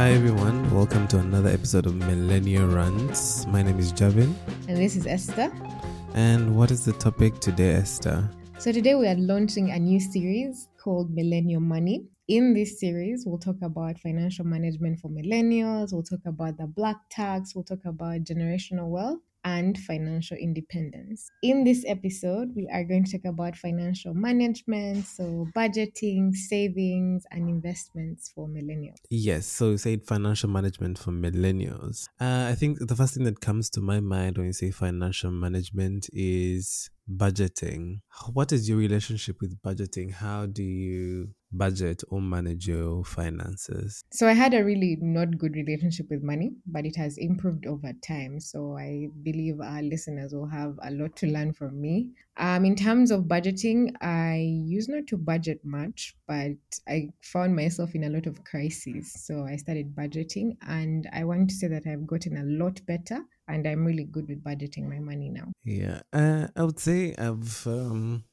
Hi everyone, welcome to another episode of Millennial Rants. My name is Javin. And this is Esther. And what is the topic today, Esther? So today we are launching a new series called Millennial Money. In this series, we'll talk about financial management for millennials, we'll talk about the black tax, we'll talk about generational wealth, and financial independence. In this episode, we are going to talk about financial management, so budgeting, savings, and investments for millennials. Yes, so you said financial management for millennials. Uh, I think the first thing that comes to my mind when you say financial management is budgeting. What is your relationship with budgeting? How do you budget or manage your finances? So I had a really not good relationship with money, but it has improved over time. So I believe our listeners will have a lot to learn from me. Um, in terms of budgeting, I used not to budget much, but I found myself in a lot of crises. So I started budgeting, and I want to say that I've gotten a lot better, and I'm really good with budgeting my money now. Yeah, uh, I would say I've um,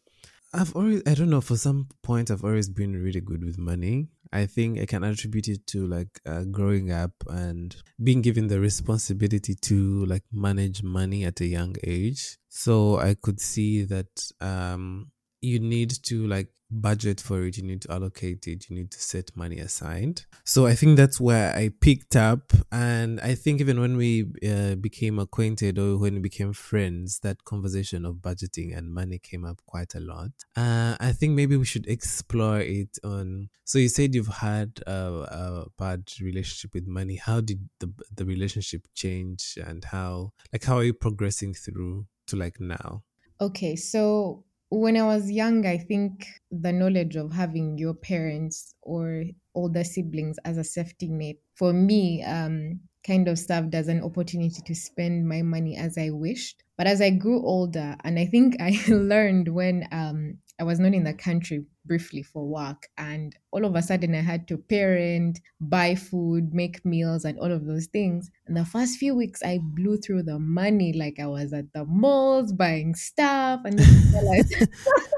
I've always I don't know for some point I've always been really good with money. I think I can attribute it to like uh, growing up and being given the responsibility to like manage money at a young age. So I could see that um you need to like budget for it you need to allocate it you need to set money aside. So i think that's where i picked up. And i think even when we uh, became acquainted or when we became friends that conversation of budgeting and money came up quite a lot. Uh, i think maybe we should explore it on so you said you've had a, a bad relationship with money. How did the, the relationship change and how like how are you progressing through to like now? Okay, so when I was young, I think the knowledge of having your parents or older siblings as a safety net for me um, kind of served as an opportunity to spend my money as I wished. But as I grew older, and I think I learned when um, I was not in the country briefly for work, and all of a sudden I had to parent, buy food, make meals, and all of those things. And the first few weeks, I blew through the money like I was at the malls buying stuff, and I realized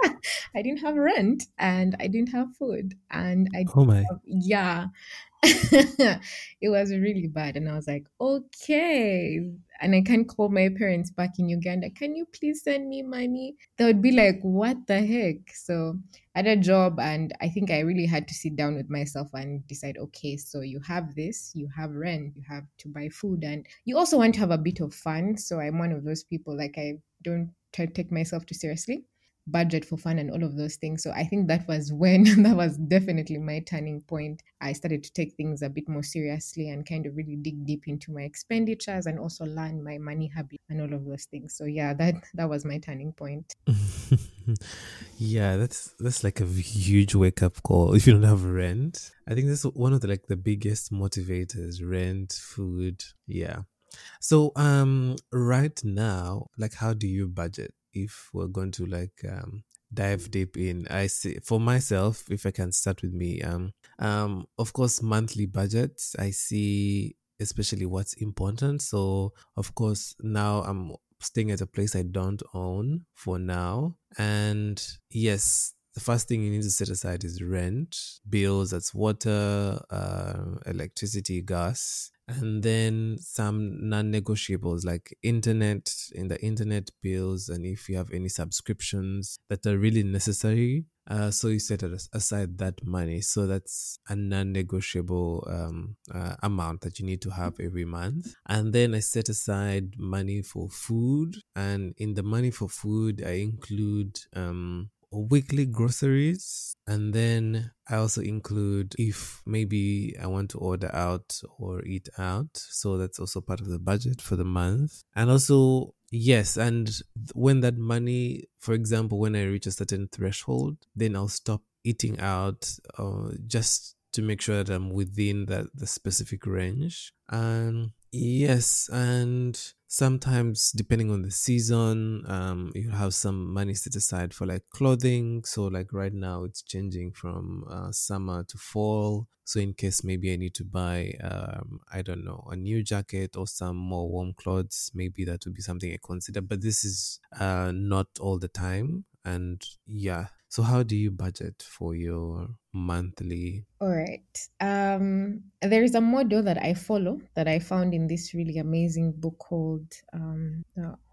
I didn't have rent and I didn't have food, and I oh my have, yeah. it was really bad and i was like okay and i can't call my parents back in uganda can you please send me money they would be like what the heck so had a job and i think i really had to sit down with myself and decide okay so you have this you have rent you have to buy food and you also want to have a bit of fun so i'm one of those people like i don't try to take myself too seriously budget for fun and all of those things. So I think that was when that was definitely my turning point. I started to take things a bit more seriously and kind of really dig deep into my expenditures and also learn my money habit and all of those things. So yeah, that that was my turning point. yeah, that's that's like a huge wake up call. If you don't have rent, I think that's one of the like the biggest motivators. Rent, food, yeah. So um, right now, like, how do you budget? if we're going to like um, dive deep in i see for myself if i can start with me um um of course monthly budgets i see especially what's important so of course now i'm staying at a place i don't own for now. And yes the first thing you need to set aside is rent bills that's water uh, electricity gas and then some non-negotiables like internet in the internet bills and if you have any subscriptions that are really necessary uh, so you set aside that money so that's a non-negotiable um, uh, amount that you need to have every month. And then i set aside money for food and in the money for food i include um, weekly groceries. And then i also include if maybe i want to order out or eat out. So that's also part of the budget for the month. And also yes and when that money for example when i reach a certain threshold then i'll stop eating out uh, just to make sure that i'm within that the specific range. And yes and sometimes depending on the season um you have some money set aside for like clothing. So like right now it's changing from uh, summer to fall. So in case maybe i need to buy um i don't know a new jacket or some more warm clothes maybe that would be something i consider. But this is uh not all the time. And yeah So how do you budget for your monthly? All right. Um, there is a model that I follow that I found in this really amazing book called um,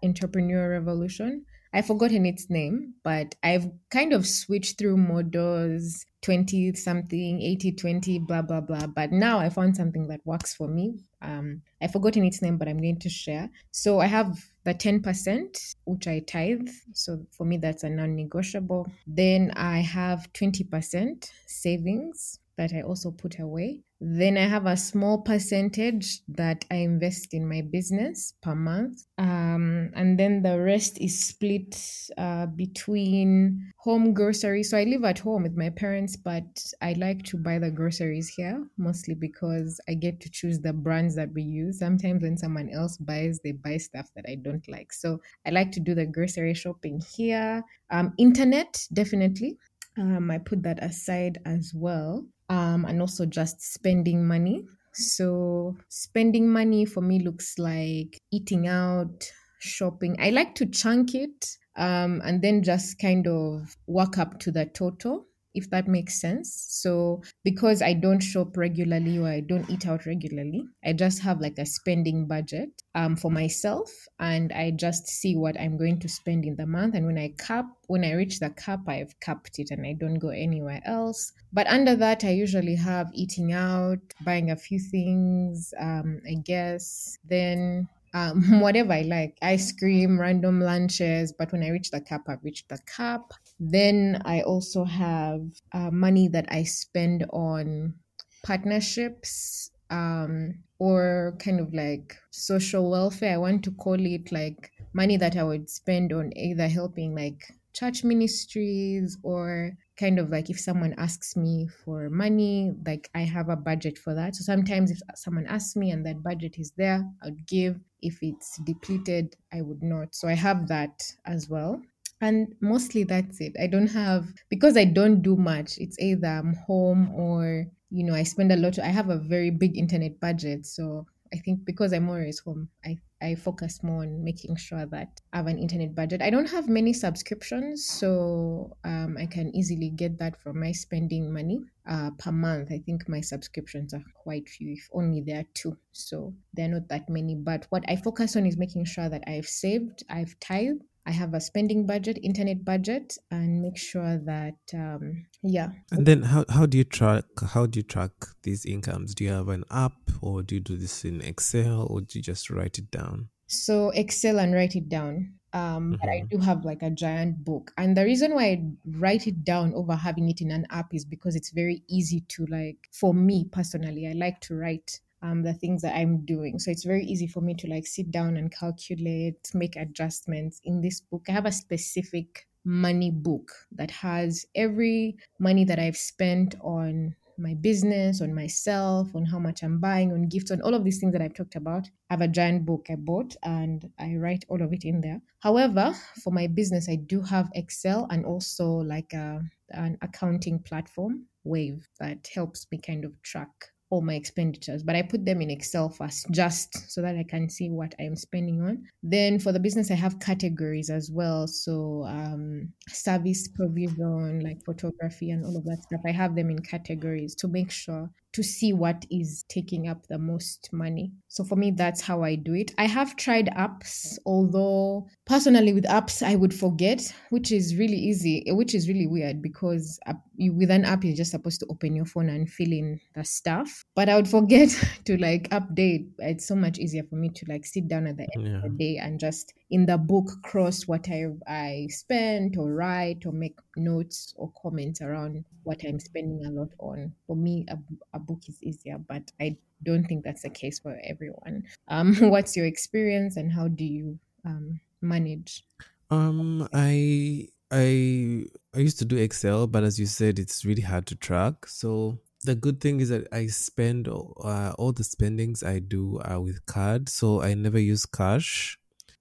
Entrepreneur Revolution. I've forgotten its name, but I've kind of switched through models 20 something, 80 20, blah, blah, blah. But now I found something that works for me. Um, I've forgotten its name, but I'm going to share. So I have the 10%, which I tithe. So for me, that's a non negotiable. Then I have 20% savings that I also put away. Then I have a small percentage that I invest in my business per month. Um, and then the rest is split uh, between home groceries. So I live at home with my parents, but I like to buy the groceries here mostly because I get to choose the brands that we use. Sometimes when someone else buys, they buy stuff that I don't like. So I like to do the grocery shopping here. Um, internet, definitely. Um, I put that aside as well um, and also just spending money. So, spending money for me looks like eating out, shopping. I like to chunk it um, and then just kind of work up to the total if that makes sense. So, because I don't shop regularly or I don't eat out regularly, I just have like a spending budget um, for myself and I just see what I'm going to spend in the month. And when I cap, when I reach the cap, I've capped it and I don't go anywhere else. But under that, I usually have eating out, buying a few things, um, I guess. Then um, whatever I like, ice cream, random lunches. But when I reach the cap, I've reached the cap. Then I also have uh, money that I spend on partnerships um, or kind of like social welfare. I want to call it like money that I would spend on either helping like church ministries or kind of like if someone asks me for money, like I have a budget for that. So sometimes if someone asks me and that budget is there, I'd give. If it's depleted, I would not. So I have that as well. And mostly that's it. I don't have, because I don't do much, it's either I'm home or, you know, I spend a lot. I have a very big internet budget. So I think because I'm always home, I, I focus more on making sure that I have an internet budget. I don't have many subscriptions, so um, I can easily get that from my spending money uh, per month. I think my subscriptions are quite few, if only there are two. So they're not that many. But what I focus on is making sure that I've saved, I've tithed, I have a spending budget, internet budget, and make sure that um, yeah. And then how how do you track how do you track these incomes? Do you have an app or do you do this in Excel or do you just write it down? So Excel and write it down. Um, but I Mhm. do have like a giant book, and the reason why I write it down over having it in an app is because it's very easy to like. For me personally, I like to write um, the things that I'm doing. So it's very easy for me to like sit down and calculate, make adjustments. In this book, I have a specific money book that has every money that I've spent on my business, on myself, on how much I'm buying, on gifts, on all of these things that I've talked about. I have a giant book I bought and I write all of it in there. However, for my business, I do have Excel and also like a, an accounting platform, Wave, that helps me kind of track all my expenditures, but I put them in Excel first just so that I can see what I'm spending on. Then for the business, I have categories as well. So, um, service provision, like photography and all of that stuff, I have them in categories to make sure to see what is taking up the most money. So for me, that's how I do it. I have tried apps, although personally with apps, I would forget, which is really easy, which is really weird because with an app, you're just supposed to open your phone and fill in the stuff. But I would forget to like update. It's so much easier for me to like sit down at the end Yeah. of the day and just in the book cross what I I spent or write or make notes or comments around what I'm spending a lot on. For me, a, a book is easier, but I don't think that's the case for everyone. Um, what's your experience and how do you um, manage? Um, I I I used to do Excel, but as you said, it's really hard to track. So the good thing is that I spend uh, all the spendings I do are with card, so I never use cash,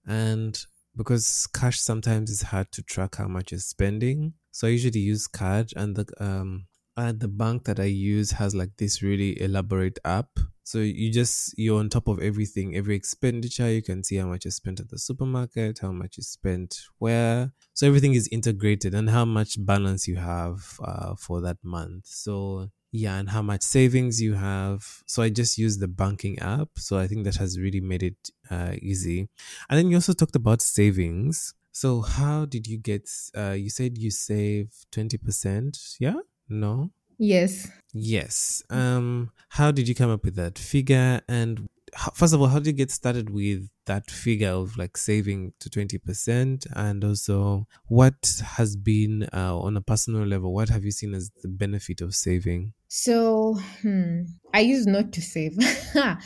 and because cash sometimes is hard to track how much you're spending, so I usually use card, and the um and the bank that I use has like this really elaborate app. So you just you're on top of everything, every expenditure. You can see how much you spent at the supermarket, how much you spent where. So everything is integrated, and how much balance you have uh, for that month. So yeah, and how much savings you have. So I just use the banking app. So I think that has really made it uh, easy. And then you also talked about savings. So how did you get? Uh, you said you save twenty percent. Yeah. No. Yes. Yes. Um, how did you come up with that figure? And first of all, how did you get started with that figure of like saving to 20%? And also, what has been uh, on a personal level, what have you seen as the benefit of saving? So, hmm, I used not to save. um,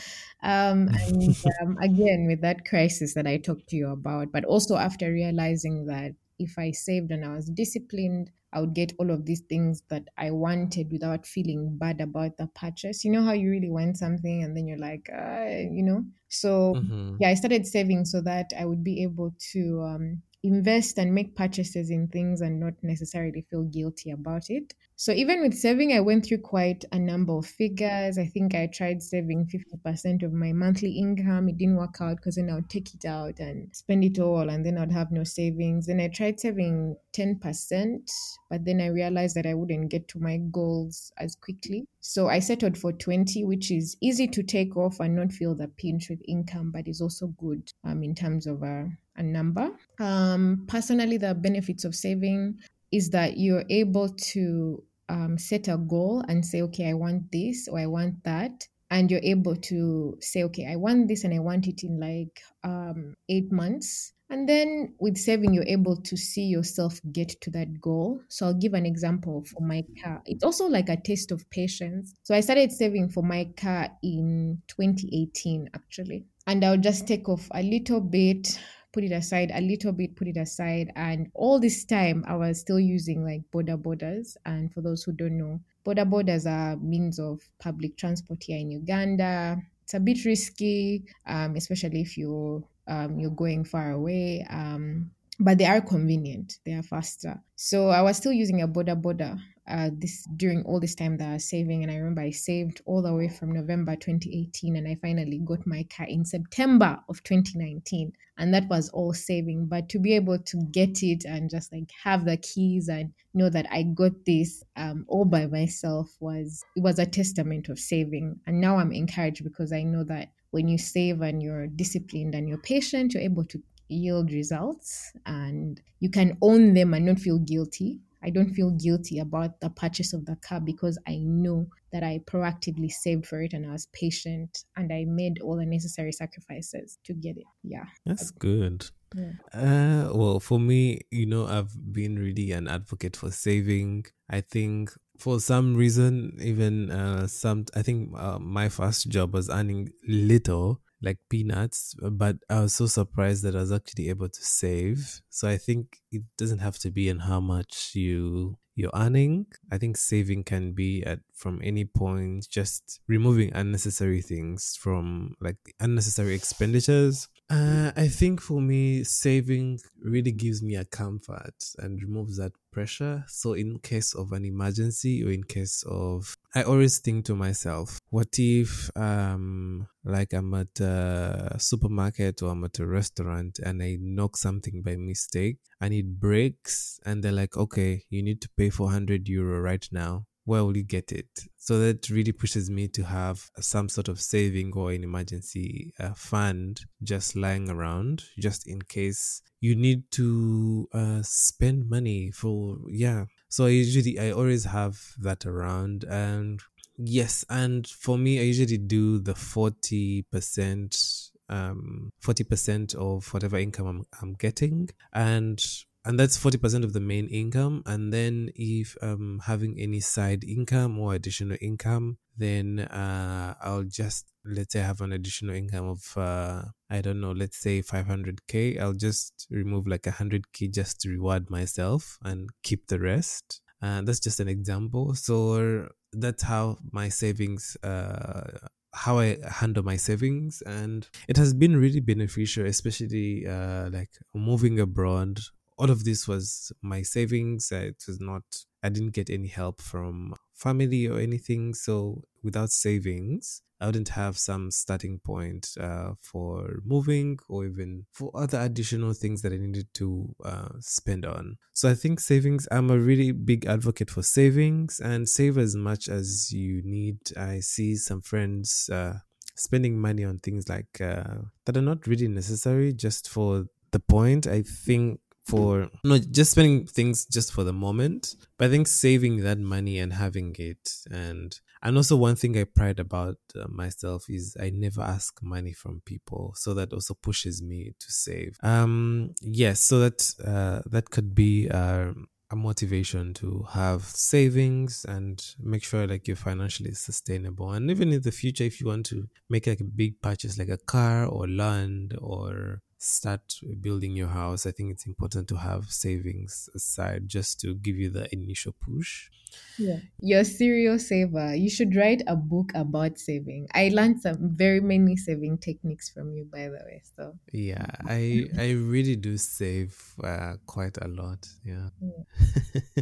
and um, again, with that crisis that I talked to you about, but also after realizing that if I saved and I was disciplined, I would get all of these things that I wanted without feeling bad about the purchase. You know how you really want something and then you're like, uh, you know? So, Mhm. yeah, I started saving so that I would be able to um, invest and make purchases in things and not necessarily feel guilty about it. So even with saving, I went through quite a number of figures. I think I tried saving 50% of my monthly income. It didn't work out because then I would take it out and spend it all and then I'd have no savings. Then I tried saving 10%, but then I realized that I wouldn't get to my goals as quickly. So I settled for 20, which is easy to take off and not feel the pinch with income, but is also good um, in terms of a, a number. Um, personally, the benefits of saving is that you're able to um, set a goal and say, okay, I want this or I want that. And you're able to say, okay, I want this and I want it in like um, eight months. And then with saving, you're able to see yourself get to that goal. So I'll give an example for my car. It's also like a test of patience. So I started saving for my car in 2018, actually. And I'll just take off a little bit put it aside a little bit, put it aside. And all this time, I was still using like boda bodas. And for those who don't know, boda bodas are means of public transport here in Uganda. It's a bit risky, um, especially if you're um, you're going far away. Um, but they are convenient. They are faster. So I was still using a boda boda uh, this during all this time that I was saving, and I remember I saved all the way from November 2018, and I finally got my car in September of 2019, and that was all saving. But to be able to get it and just like have the keys and know that I got this um, all by myself was it was a testament of saving, and now I'm encouraged because I know that when you save and you're disciplined and you're patient, you're able to yield results and you can own them and not feel guilty. I don't feel guilty about the purchase of the car because I know that I proactively saved for it and I was patient and I made all the necessary sacrifices to get it. Yeah. That's good. Yeah. Uh, well, for me, you know, I've been really an advocate for saving. I think for some reason, even uh, some, I think uh, my first job was earning little, like peanuts, but I was so surprised that I was actually able to save. So I think it doesn't have to be in how much you you're earning. I think saving can be at from any point, just removing unnecessary things from like unnecessary expenditures. Uh, I think for me, saving really gives me a comfort and removes that pressure. So, in case of an emergency or in case of, I always think to myself, what if, um, like I'm at a supermarket or I'm at a restaurant and I knock something by mistake and it breaks and they're like, okay, you need to pay 400 euro right now where will you get it? So that really pushes me to have some sort of saving or an emergency uh, fund just lying around, just in case you need to uh, spend money for, yeah. So I usually, I always have that around. And yes, and for me, I usually do the 40%. Um, 40% of whatever income I'm, I'm getting. And and that's 40% of the main income and then if i'm having any side income or additional income then uh, i'll just let's say I have an additional income of uh, i don't know let's say 500k i'll just remove like 100k just to reward myself and keep the rest. Uh, that's just an example. So that's how my savings uh, how I handle my savings, and it has been really beneficial, especially uh, like moving abroad all of this was my savings. Uh, it was not I didn't get any help from family or anything. So without savings, I wouldn't have some starting point uh, for moving or even for other additional things that I needed to uh, spend on. So I think savings, I'm a really big advocate for savings and save as much as you need. I see some friends uh, spending money on things like uh, that are not really necessary just for the point. I think for not just spending things just for the moment, but I think saving that money and having it and and also one thing I pride about uh, myself is I never ask money from people, so that also pushes me to save. Um, yes, so that uh, that could be uh, a motivation to have savings and make sure like you're financially sustainable. And even in the future, if you want to make like a big purchase, like a car or land or start building your house, I think it's important to have savings aside just to give you the initial push. Yeah. You're a serial saver. You should write a book about saving. I learned some very many saving techniques from you, by the way. So Yeah, I I really do save uh, quite a lot. Yeah.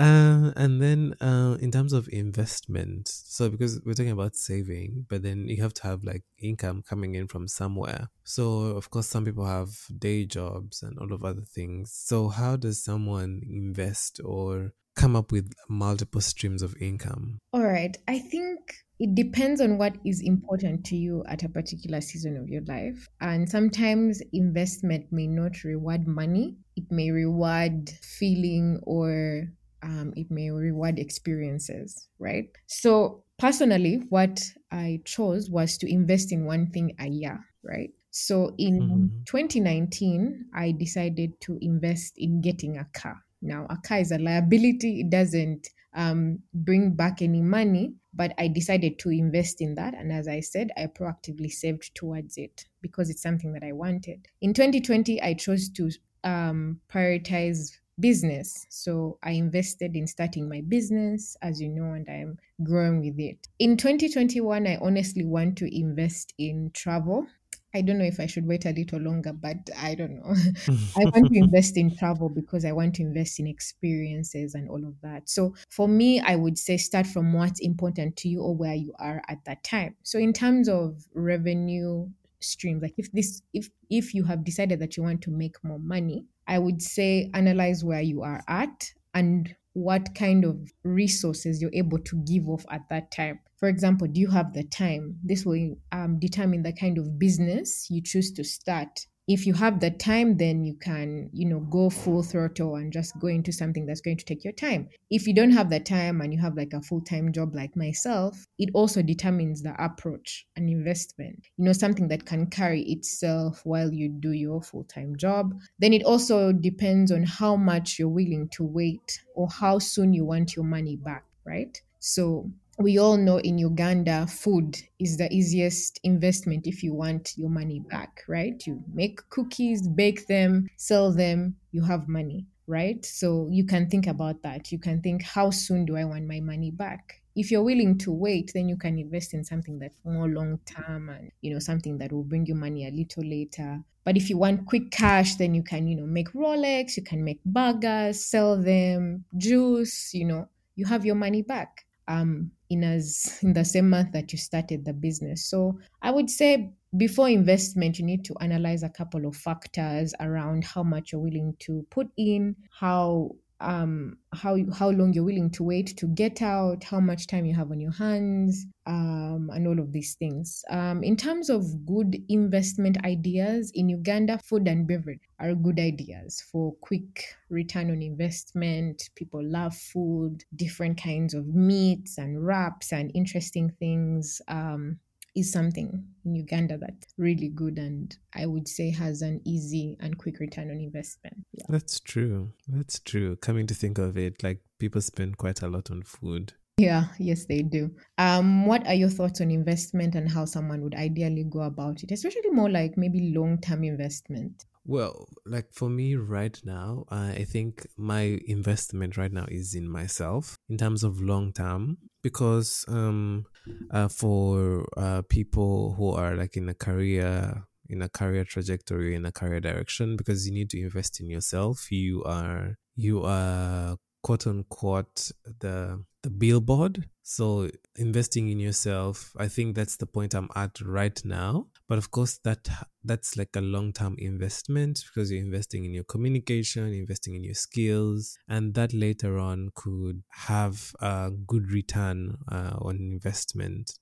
Uh, and then uh, in terms of investment, so because we're talking about saving, but then you have to have like income coming in from somewhere. So of course, some people have day jobs and all of other things. So how does someone invest or come up with multiple streams of income? All right. I think it depends on what is important to you at a particular season of your life. And sometimes investment may not reward money, it may reward feeling or um, it may reward experiences, right? So, personally, what I chose was to invest in one thing a year, right? So, in Mhm. 2019, I decided to invest in getting a car. Now, a car is a liability, it doesn't um, bring back any money, but I decided to invest in that. And as I said, I proactively saved towards it because it's something that I wanted. In 2020, I chose to um, prioritize business. So I invested in starting my business, as you know, and I'm growing with it. In 2021, I honestly want to invest in travel. I don't know if I should wait a little longer, but I don't know. I want to invest in travel because I want to invest in experiences and all of that. So for me, I would say start from what's important to you or where you are at that time. So in terms of revenue streams, like if this if if you have decided that you want to make more money, I would say analyze where you are at and what kind of resources you're able to give off at that time. For example, do you have the time? This will um, determine the kind of business you choose to start. If you have the time, then you can, you know, go full throttle and just go into something that's going to take your time. If you don't have the time and you have like a full time job like myself, it also determines the approach and investment. You know, something that can carry itself while you do your full time job. Then it also depends on how much you're willing to wait or how soon you want your money back, right? So we all know in Uganda, food is the easiest investment if you want your money back, right? You make cookies, bake them, sell them, you have money, right? So you can think about that. You can think, how soon do I want my money back? If you're willing to wait, then you can invest in something that's more long term and you know something that will bring you money a little later. But if you want quick cash, then you can, you know, make Rolex, you can make burgers, sell them, juice, you know, you have your money back um, in as in the same month that you started the business. So I would say before investment, you need to analyze a couple of factors around how much you're willing to put in, how um how how long you're willing to wait to get out how much time you have on your hands um and all of these things. Um in terms of good investment ideas in uganda food and beverage are good ideas for quick return on investment. People love food different kinds of meats and wraps and interesting things. Um is something in Uganda that's really good and I would say has an easy and quick return on investment. Yeah. That's true. That's true. Coming to think of it, like people spend quite a lot on food. Yeah, yes, they do. Um, what are your thoughts on investment and how someone would ideally go about it, especially more like maybe long term investment? Well, like for me right now, uh, I think my investment right now is in myself in terms of long term because um uh, for uh, people who are like in a career in a career trajectory in a career direction because you need to invest in yourself you are you are quote unquote the the billboard. So investing in yourself, I think that's the point I'm at right now. But of course, that that's like a long term investment because you're investing in your communication, investing in your skills, and that later on could have a good return uh, on investment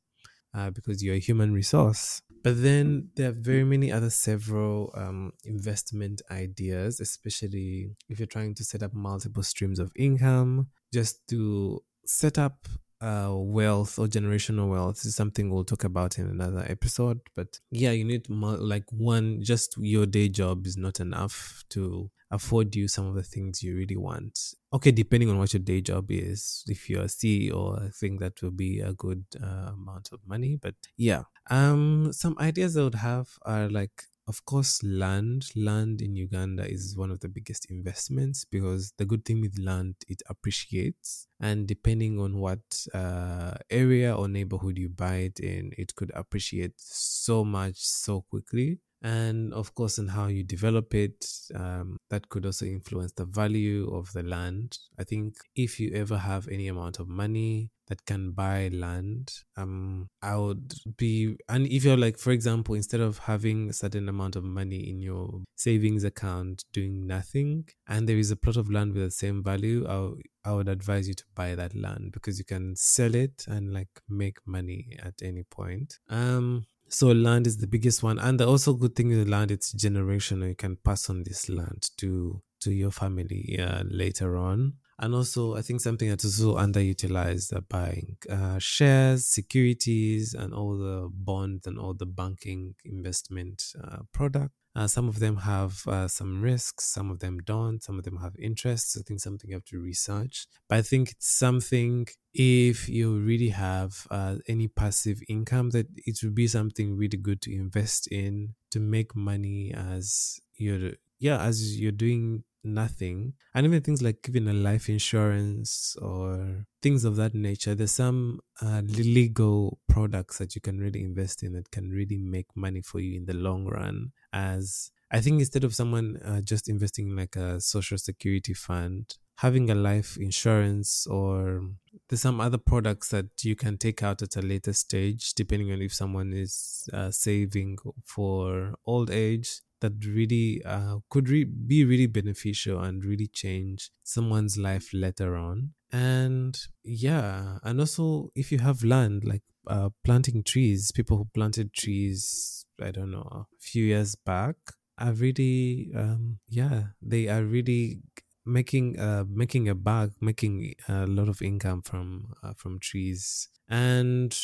uh, because you're a human resource. But then there are very many other several um, investment ideas, especially if you're trying to set up multiple streams of income, just to set up uh, wealth or generational wealth is something we'll talk about in another episode. But yeah, you need more, like one, just your day job is not enough to afford you some of the things you really want. Okay, depending on what your day job is. If you're a CEO, I think that will be a good uh, amount of money. But yeah, um, some ideas I would have are like of course, land. Land in Uganda is one of the biggest investments because the good thing with land, it appreciates. And depending on what uh, area or neighborhood you buy it in, it could appreciate so much so quickly and of course in how you develop it um, that could also influence the value of the land. I think if you ever have any amount of money that can buy land um i would be and if you're like for example instead of having a certain amount of money in your savings account doing nothing and there is a plot of land with the same value i, I would advise you to buy that land because you can sell it and like make money at any point. Um so land is the biggest one, and the also good thing with land it's generational. You can pass on this land to to your family uh, later on. And also, I think something that's also underutilized are buying uh, shares, securities, and all the bonds and all the banking investment uh, product. Uh, some of them have uh, some risks, some of them don't, some of them have interests. I think something you have to research. But I think it's something if you really have uh, any passive income, that it would be something really good to invest in to make money as you're yeah as you're doing nothing and even things like giving a life insurance or things of that nature there's some uh, legal products that you can really invest in that can really make money for you in the long run as i think instead of someone uh, just investing in like a social security fund having a life insurance or there's some other products that you can take out at a later stage depending on if someone is uh, saving for old age that really uh, could re- be really beneficial and really change someone's life later on. And yeah, and also if you have land, like uh, planting trees, people who planted trees, I don't know, a few years back, are really, um, yeah, they are really making uh making a bag making a lot of income from uh, from trees and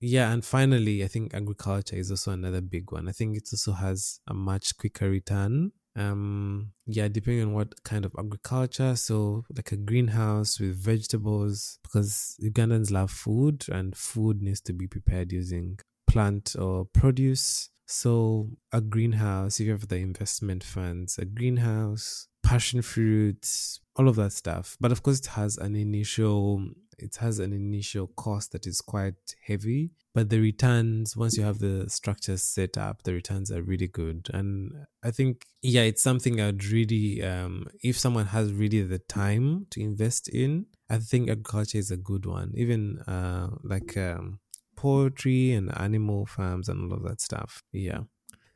yeah, and finally, I think agriculture is also another big one. I think it also has a much quicker return. Um, yeah, depending on what kind of agriculture. So, like a greenhouse with vegetables, because Ugandans love food, and food needs to be prepared using plant or produce. So, a greenhouse, if you have the investment funds, a greenhouse, passion fruits, all of that stuff. But of course, it has an initial it has an initial cost that is quite heavy, but the returns once you have the structures set up, the returns are really good. And I think yeah, it's something I'd really um, if someone has really the time to invest in, I think agriculture is a good one. Even uh, like um, poultry and animal farms and all of that stuff. Yeah.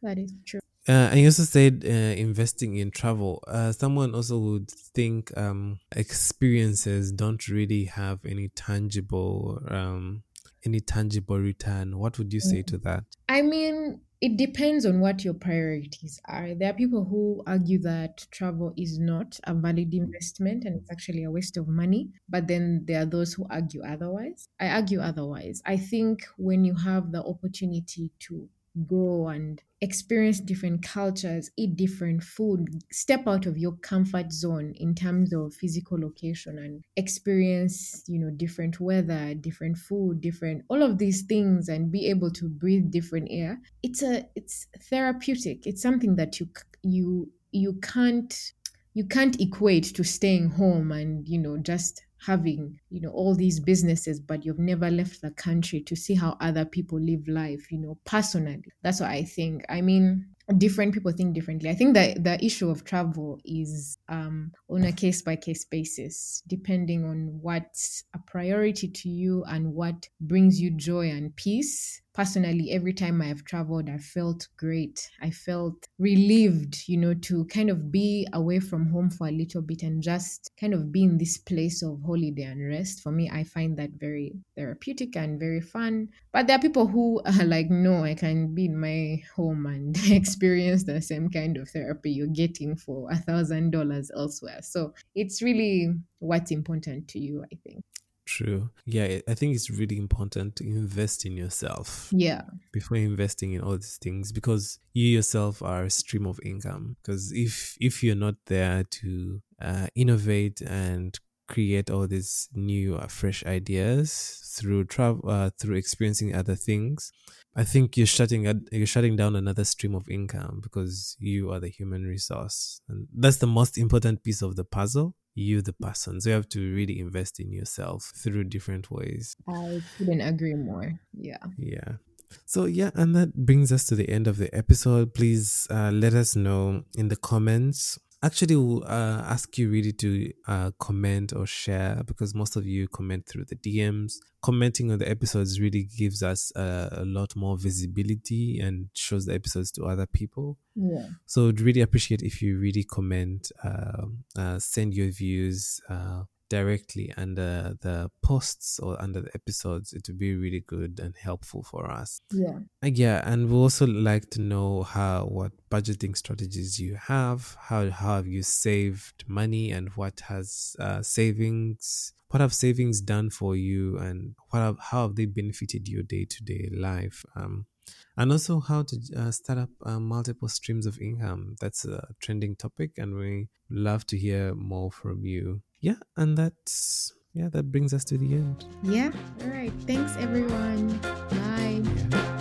That is true. Uh, and you also said uh, investing in travel. Uh, someone also would think um, experiences don't really have any tangible um, any tangible return. What would you say to that? I mean, it depends on what your priorities are. There are people who argue that travel is not a valid investment and it's actually a waste of money. But then there are those who argue otherwise. I argue otherwise. I think when you have the opportunity to go and experience different cultures, eat different food, step out of your comfort zone in terms of physical location and experience, you know, different weather, different food, different all of these things and be able to breathe different air. It's a it's therapeutic. It's something that you you you can't you can't equate to staying home and, you know, just having you know all these businesses but you've never left the country to see how other people live life you know personally. That's what i think. I mean different people think differently. I think that the issue of travel is um, on a case by case basis, depending on what's a priority to you and what brings you joy and peace personally every time i have traveled i felt great. I felt relieved you know to kind of be away from home for a little bit and just kind of be in this place of holiday and rest. For me i find that very therapeutic and very fun. But there are people who are like no i can be in my home and experience the same kind of therapy you're getting for a thousand dollars elsewhere. So it's really what's important to you i think True. Yeah, I think it's really important to invest in yourself. Yeah. Before investing in all these things, because you yourself are a stream of income. Because if if you're not there to uh, innovate and create all these new, uh, fresh ideas through travel, uh, through experiencing other things, I think you're shutting you're shutting down another stream of income because you are the human resource, and that's the most important piece of the puzzle you the person. So you have to really invest in yourself through different ways. I couldn't agree more. Yeah. Yeah. So yeah and that brings us to the end of the episode. Please uh, let us know in the comments actually uh, ask you really to uh, comment or share because most of you comment through the dms commenting on the episodes really gives us uh, a lot more visibility and shows the episodes to other people. Yeah. So I'd really appreciate if you really comment uh, uh, send your views uh, directly under the posts or under the episodes, it would be really good and helpful for us. Yeah. Yeah, and we also like to know how what budgeting strategies you have, how how have you saved money, and what has uh, savings what have savings done for you and what have, how have they benefited your day-to-day life um, and also how to uh, start up uh, multiple streams of income that's a trending topic and we love to hear more from you yeah and that's yeah that brings us to the end. Yeah all right. Thanks everyone. Bye. Yeah.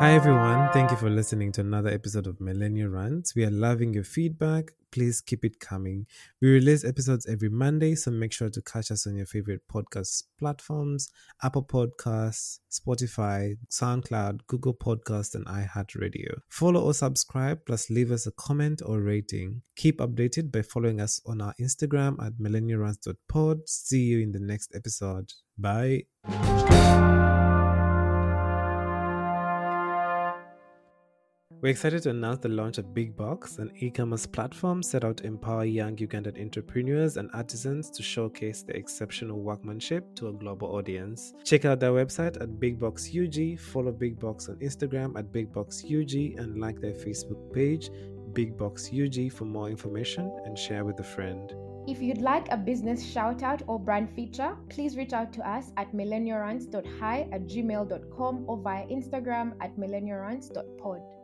Hi everyone, thank you for listening to another episode of Millennial Rants. We are loving your feedback. Please keep it coming. We release episodes every Monday, so make sure to catch us on your favorite podcast platforms Apple Podcasts, Spotify, SoundCloud, Google Podcast, and iHeartRadio. Follow or subscribe, plus leave us a comment or rating. Keep updated by following us on our Instagram at millennialrants.pod. See you in the next episode. Bye. We're excited to announce the launch of Big Box, an e commerce platform set out to empower young Ugandan entrepreneurs and artisans to showcase their exceptional workmanship to a global audience. Check out their website at Big Box UG, follow Big Box on Instagram at Big Box UG, and like their Facebook page, Big Box UG, for more information and share with a friend. If you'd like a business shout out or brand feature, please reach out to us at millennialrants.hi at gmail.com or via Instagram at millennialrants.pod.